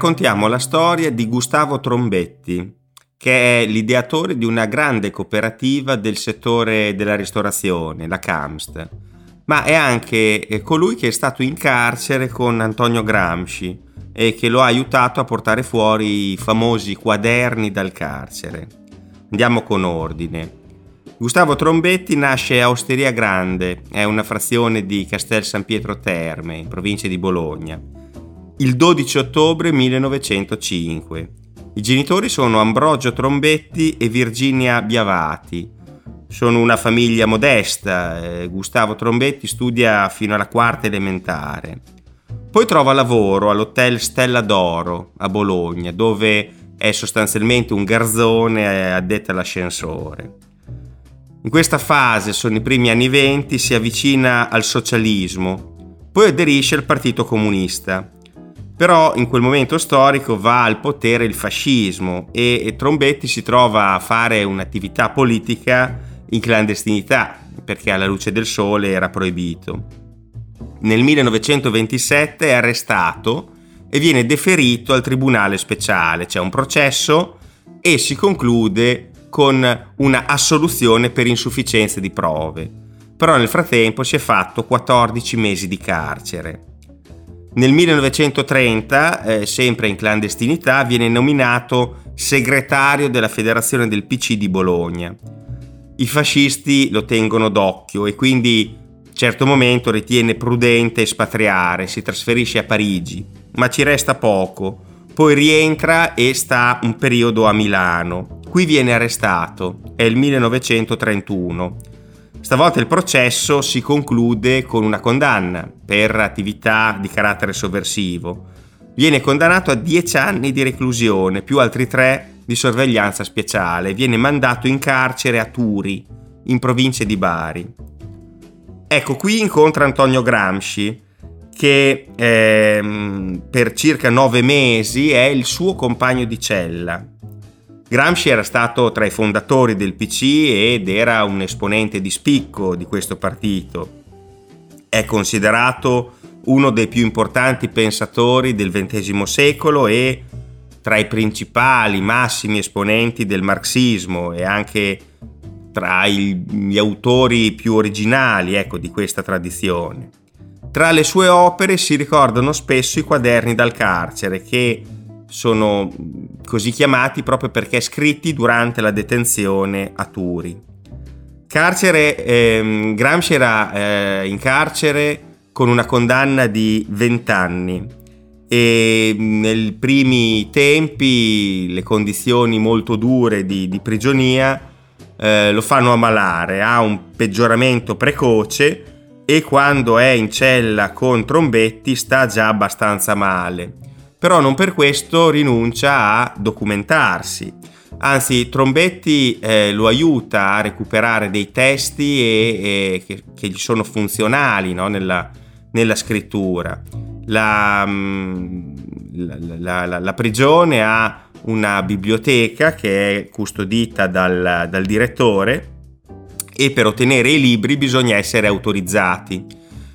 Raccontiamo la storia di Gustavo Trombetti, che è l'ideatore di una grande cooperativa del settore della ristorazione, la CAMST, ma è anche eh, colui che è stato in carcere con Antonio Gramsci e che lo ha aiutato a portare fuori i famosi quaderni dal carcere. Andiamo con ordine. Gustavo Trombetti nasce a Osteria Grande, è una frazione di Castel San Pietro Terme, in provincia di Bologna, il 12 ottobre 1905 i genitori sono Ambrogio Trombetti e Virginia Biavati. Sono una famiglia modesta, eh, Gustavo Trombetti studia fino alla quarta elementare. Poi trova lavoro all'hotel Stella d'Oro a Bologna, dove è sostanzialmente un garzone addetto all'ascensore. In questa fase, sono i primi anni venti, si avvicina al socialismo, poi aderisce al Partito Comunista però in quel momento storico va al potere il fascismo e, Trombetti si trova a fare un'attività politica in clandestinità perché alla luce del sole era proibito. Nel 1927 è arrestato e viene deferito al tribunale speciale, c'è un processo e si conclude con una assoluzione per insufficienza di prove. Però nel frattempo si è fatto 14 mesi di carcere. Nel 1930, eh, sempre in clandestinità, viene nominato segretario della Federazione del PC di Bologna. I fascisti lo tengono d'occhio e quindi a un certo momento ritiene prudente espatriare, si trasferisce a Parigi, ma ci resta poco. Poi rientra e sta un periodo a Milano. Qui viene arrestato, è il 1931 Stavolta il processo si conclude con una condanna per attività di carattere sovversivo. Viene condannato a 10 anni di reclusione più altri 3 di sorveglianza speciale. Viene mandato in carcere a Turi, in provincia di Bari. Ecco, qui incontra Antonio Gramsci, che ehm, per circa nove mesi è il suo compagno di cella. Gramsci era stato tra i fondatori del PC ed era un esponente di spicco di questo partito. È considerato uno dei più importanti pensatori del XX secolo e tra i principali massimi esponenti del marxismo e anche tra gli autori più originali ecco, di questa tradizione. Tra le sue opere si ricordano spesso i quaderni dal carcere che sono così chiamati proprio perché scritti durante la detenzione a Turi. Carcere, ehm, Gramsci era eh, in carcere con una condanna di 20 anni e nei primi tempi le condizioni molto dure di, di prigionia eh, lo fanno ammalare, ha un peggioramento precoce e quando è in cella con Trombetti sta già abbastanza male però non per questo rinuncia a documentarsi. Anzi, Trombetti eh, lo aiuta a recuperare dei testi e, e che, che, gli sono funzionali no? nella, nella, scrittura. La, mm, la, la, la, prigione ha una biblioteca che è custodita dal, dal direttore e per ottenere i libri bisogna essere autorizzati.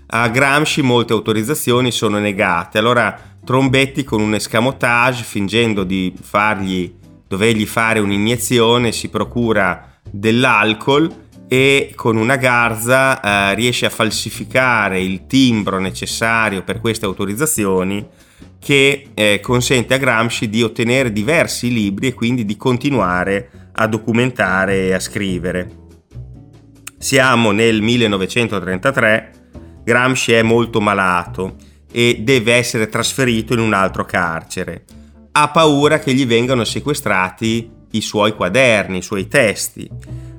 A Gramsci molte autorizzazioni sono negate, allora Trombetti con un escamotage fingendo di fargli, dovergli fare un'iniezione si procura dell'alcol e con una garza eh, riesce a falsificare il timbro necessario per queste autorizzazioni che eh, consente a Gramsci di ottenere diversi libri e quindi di continuare a documentare e a scrivere. Siamo nel 1933, Gramsci è molto malato e deve essere trasferito in un altro carcere. Ha paura che gli vengano sequestrati i suoi quaderni, i suoi testi.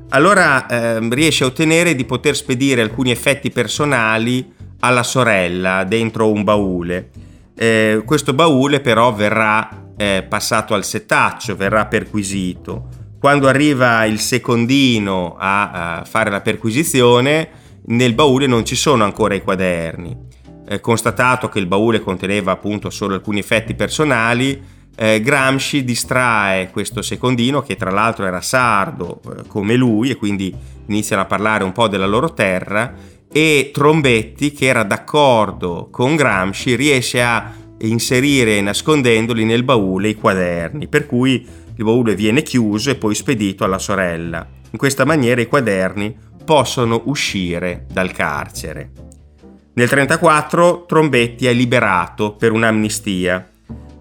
Allora eh, riesce a ottenere di poter spedire alcuni effetti personali alla sorella dentro un baule. Eh, questo baule però verrà eh, passato al setaccio, verrà perquisito. Quando arriva il secondino a, a fare la perquisizione, nel baule non ci sono ancora i quaderni. Eh, constatato che il baule conteneva appunto solo alcuni effetti personali, eh, Gramsci distrae questo secondino che tra l'altro era sardo eh, come lui e quindi iniziano a parlare un po' della loro terra e Trombetti che era d'accordo con Gramsci riesce a inserire nascondendoli nel baule i quaderni per cui il baule viene chiuso e poi spedito alla sorella. In questa maniera i quaderni possono uscire dal carcere. Nel 1934 Trombetti è liberato per un'amnistia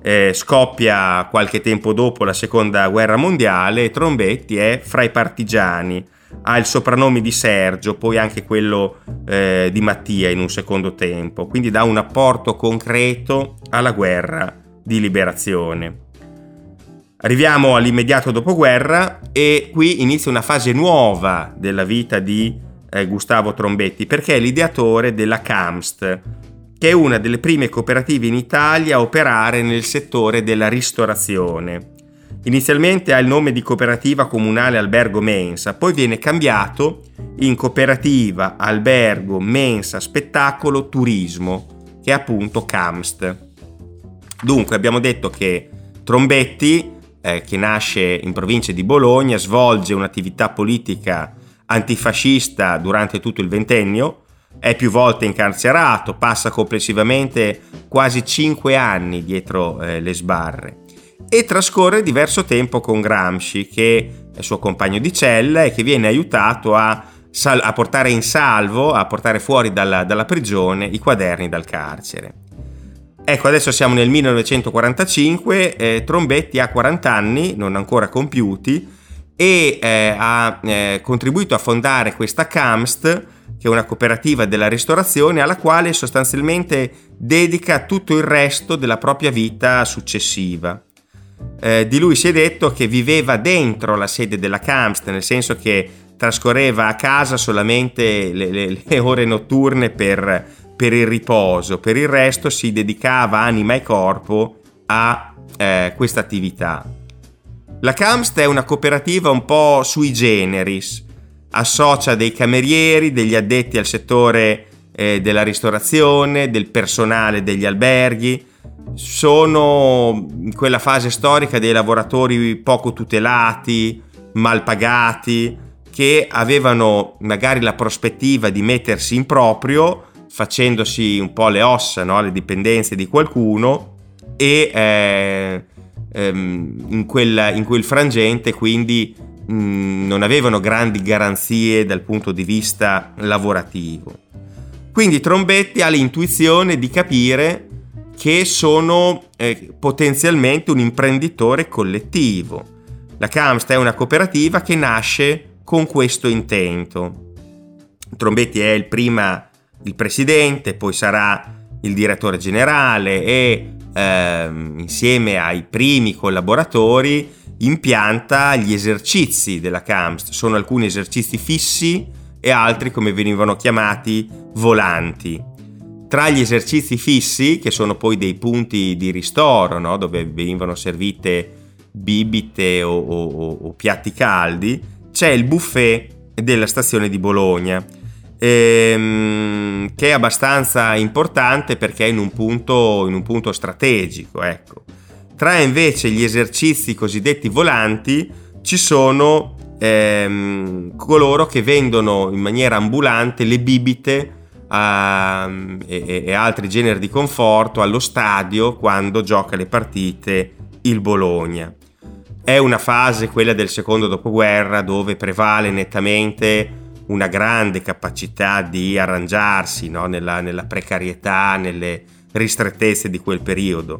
eh, scoppia qualche tempo dopo la seconda guerra mondiale e Trombetti è fra i partigiani. Ha il soprannome di Sergio, poi anche quello eh, di Mattia in un secondo tempo, quindi dà un apporto concreto alla guerra di liberazione. Arriviamo all'immediato dopoguerra e qui inizia una fase nuova della vita di eh, Gustavo Trombetti perché è l'ideatore della CAMST, che è una delle prime cooperative in Italia a operare nel settore della ristorazione. Inizialmente ha il nome di Cooperativa Comunale Albergo Mensa, poi viene cambiato in Cooperativa Albergo Mensa Spettacolo Turismo, che è appunto CAMST. Dunque abbiamo detto che Trombetti, eh, che nasce in provincia di Bologna, svolge un'attività politica antifascista durante tutto il ventennio, è più volte incarcerato, passa complessivamente quasi 5 anni dietro eh, le sbarre e trascorre diverso tempo con Gramsci, che è suo compagno di cella e che viene aiutato a, sal- a portare in salvo, a portare fuori dalla, dalla prigione i quaderni dal carcere. Ecco, adesso siamo nel 1945, eh, Trombetti ha 40 anni, non ancora compiuti, e eh, ha eh, contribuito a fondare questa CAMST, che è una cooperativa della ristorazione alla quale sostanzialmente dedica tutto il resto della propria vita successiva. Eh, di lui si è detto che viveva dentro la sede della Camst, nel senso che trascorreva a casa solamente le, le, le ore notturne per, per, il riposo, per il resto si dedicava anima e corpo a eh, questa attività. La Camst è una cooperativa un po' sui generis, associa dei camerieri, degli addetti al settore eh, della ristorazione, del personale degli alberghi. Sono in quella fase storica dei lavoratori poco tutelati, mal pagati, che avevano magari la prospettiva di mettersi in proprio facendosi un po' le ossa, no? le dipendenze di qualcuno e eh, ehm, in, quella, in quel frangente quindi Mm, non avevano grandi garanzie dal punto di vista lavorativo. Quindi Trombetti ha l'intuizione di capire che sono eh, potenzialmente un imprenditore collettivo. La Camsta è una cooperativa che nasce con questo intento. Trombetti è il prima il presidente, poi sarà il direttore generale e eh, insieme ai primi collaboratori impianta gli esercizi della CAMST. Sono alcuni esercizi fissi e altri, come venivano chiamati, volanti. Tra gli esercizi fissi, che sono poi dei punti di ristoro, no? dove venivano servite bibite o, o, o, piatti caldi, c'è il buffet della stazione di Bologna, ehm, che è abbastanza importante perché è in un punto, in un punto strategico. Ecco. Tra invece gli esercizi cosiddetti volanti ci sono ehm, coloro che vendono in maniera ambulante le bibite uh, e, e, altri generi di conforto allo stadio quando gioca le partite il Bologna. È una fase, quella del secondo dopoguerra, dove prevale nettamente una grande capacità di arrangiarsi no? nella, nella precarietà, nelle ristrettezze di quel periodo.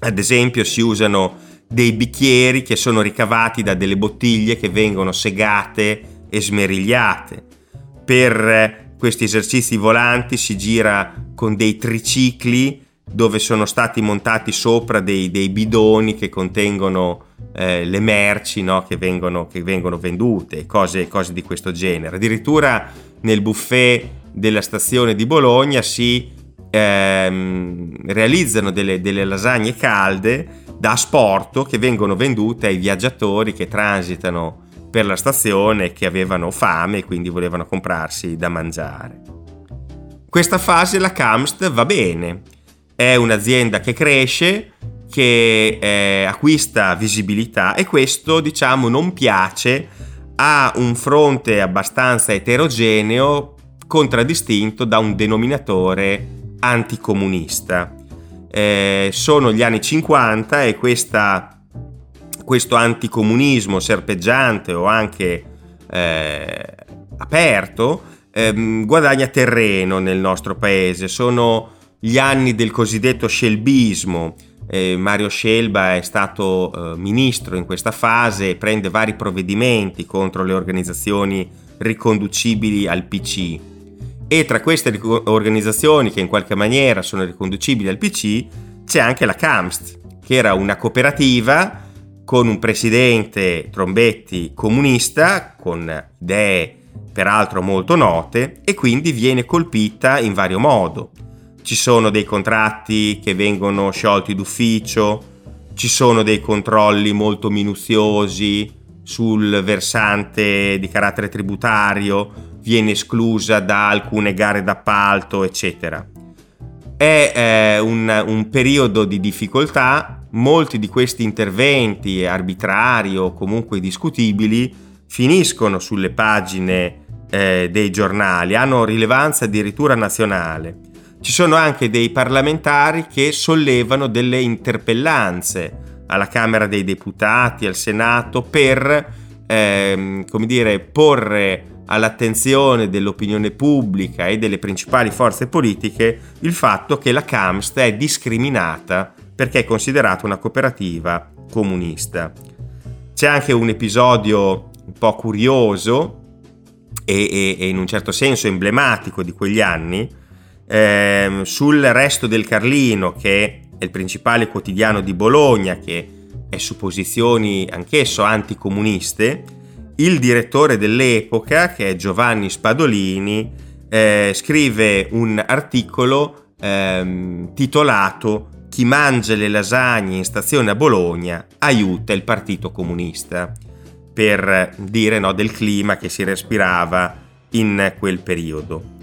Ad esempio si usano dei bicchieri che sono ricavati da delle bottiglie che vengono segate e smerigliate. Per questi esercizi volanti si gira con dei tricicli dove sono stati montati sopra dei, dei bidoni che contengono eh, le merci no? che, vengono, che, vengono, vendute, cose, cose di questo genere. Addirittura nel buffet della stazione di Bologna si ehm, realizzano delle, delle lasagne calde da asporto che vengono vendute ai viaggiatori che transitano per la stazione che avevano fame e quindi volevano comprarsi da mangiare. Questa fase la Camst va bene, è un'azienda che cresce che eh, acquista visibilità e questo diciamo non piace a un fronte abbastanza eterogeneo contraddistinto da un denominatore anticomunista. Eh, sono gli anni 50 e questa, questo anticomunismo serpeggiante o anche eh, aperto ehm, guadagna terreno nel nostro paese. Sono gli anni del cosiddetto scelbismo. Eh, Mario Scelba è stato eh, ministro in questa fase e prende vari provvedimenti contro le organizzazioni riconducibili al PC. E tra queste ric- organizzazioni che in qualche maniera sono riconducibili al PC c'è anche la CAMST, che era una cooperativa con un presidente Trombetti comunista, con idee peraltro molto note, e quindi viene colpita in vario modo. Ci sono dei contratti che vengono sciolti d'ufficio, ci sono dei controlli molto minuziosi sul versante di carattere tributario, viene esclusa da alcune gare d'appalto, eccetera. È eh, un, un periodo di difficoltà, molti di questi interventi arbitrari o comunque discutibili finiscono sulle pagine eh, dei giornali, hanno rilevanza addirittura nazionale. Ci sono anche dei parlamentari che sollevano delle interpellanze alla Camera dei Deputati, al Senato, per ehm, come dire, porre all'attenzione dell'opinione pubblica e delle principali forze politiche il fatto che la CAMST è discriminata perché è considerata una cooperativa comunista. C'è anche un episodio un po' curioso e, e, e in un certo senso emblematico di quegli anni, eh, sul resto del Carlino, che è il principale quotidiano di Bologna, che è su posizioni anch'esso anticomuniste, il direttore dell'epoca, che è Giovanni Spadolini, eh, scrive un articolo eh, titolato Chi mangia le lasagne in stazione a Bologna aiuta il Partito Comunista per dire no, del clima che si respirava in quel periodo.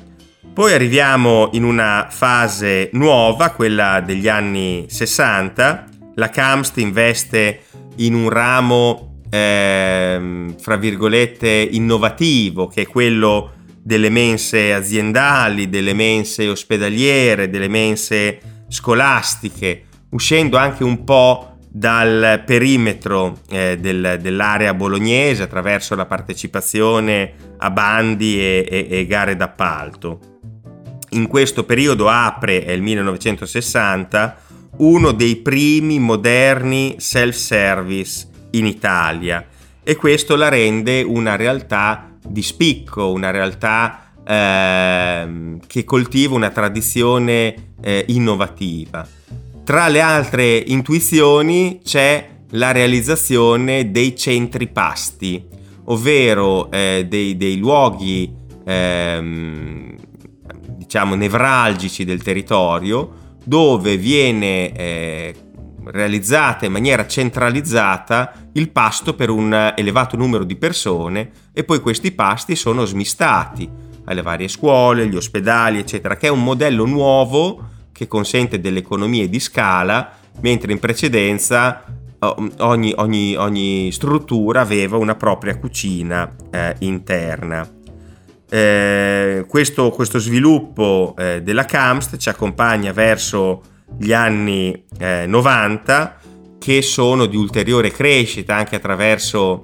Poi arriviamo in una fase nuova, quella degli anni 60. La Camst investe in un ramo, eh, fra virgolette, innovativo, che è quello delle mense aziendali, delle mense ospedaliere, delle mense scolastiche, uscendo anche un po' dal perimetro eh, del, dell'area bolognese attraverso la partecipazione a bandi e, e, e gare d'appalto. In questo periodo apre, è il 1960, uno dei primi moderni self-service in Italia e questo la rende una realtà di spicco, una realtà eh, che coltiva una tradizione eh, innovativa. Tra le altre intuizioni c'è la realizzazione dei centri pasti, ovvero eh, dei, dei, luoghi ehm, diciamo nevralgici del territorio dove viene eh, realizzata in maniera centralizzata il pasto per un elevato numero di persone e poi questi pasti sono smistati alle varie scuole, gli ospedali, eccetera, che è un modello nuovo che consente delle economie di scala, mentre in precedenza ogni, ogni, ogni struttura aveva una propria cucina eh, interna. Eh, questo, questo, sviluppo eh, della CAMST ci accompagna verso gli anni 90 eh, che sono di ulteriore crescita anche attraverso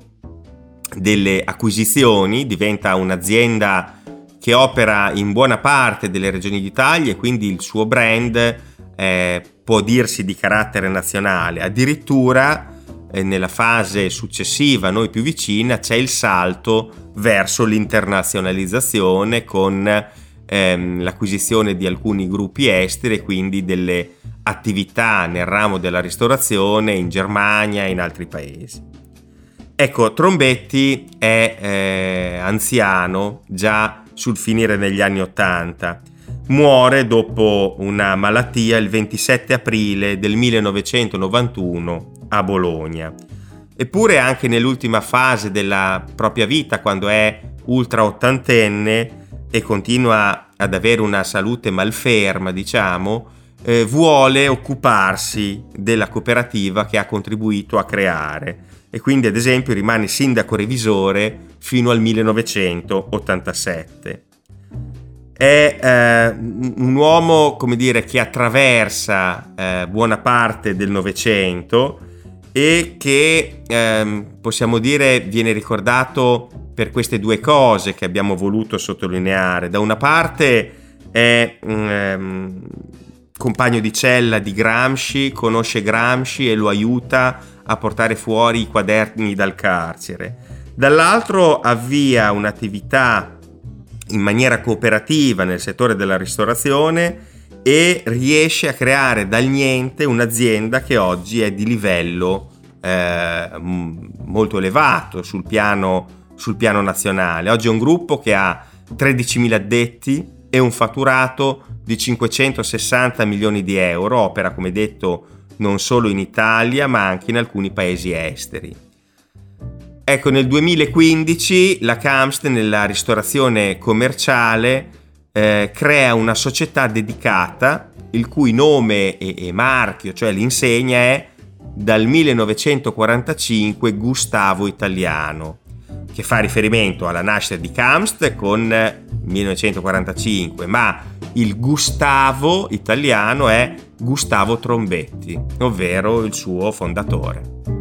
delle acquisizioni, diventa un'azienda che opera in buona parte delle regioni d'Italia e quindi il suo brand eh, può dirsi di carattere nazionale. Addirittura eh, nella fase successiva, noi più vicina, c'è il salto verso l'internazionalizzazione con ehm, l'acquisizione di alcuni gruppi esteri e quindi delle attività nel ramo della ristorazione in Germania e in altri paesi. Ecco, Trombetti è eh, anziano, già sul finire degli anni Ottanta. Muore dopo una malattia il 27 aprile del 1991 a Bologna. Eppure anche nell'ultima fase della propria vita, quando è ultra ottantenne e continua ad avere una salute malferma, diciamo, eh, vuole occuparsi della cooperativa che ha contribuito a creare e quindi ad esempio rimane sindaco revisore fino al 1987. È eh, un uomo, come dire, che attraversa eh, buona parte del Novecento e che ehm, possiamo dire viene ricordato per queste due cose che abbiamo voluto sottolineare. Da una parte è um, compagno di cella di Gramsci, conosce Gramsci e lo aiuta a portare fuori i quaderni dal carcere. Dall'altro avvia un'attività in maniera cooperativa nel settore della ristorazione e riesce a creare dal niente un'azienda che oggi è di livello eh, molto elevato sul piano, sul piano nazionale. Oggi è un gruppo che ha 13.000 addetti e un fatturato di 560 milioni di euro, opera come detto non solo in Italia ma anche in alcuni paesi esteri. Ecco, nel 2015 la Camst nella ristorazione commerciale eh, crea una società dedicata il cui nome e, e marchio, cioè l'insegna è dal 1945 Gustavo Italiano, che fa riferimento alla nascita di Kamst con 1945, ma il Gustavo italiano è Gustavo Trombetti, ovvero il suo fondatore.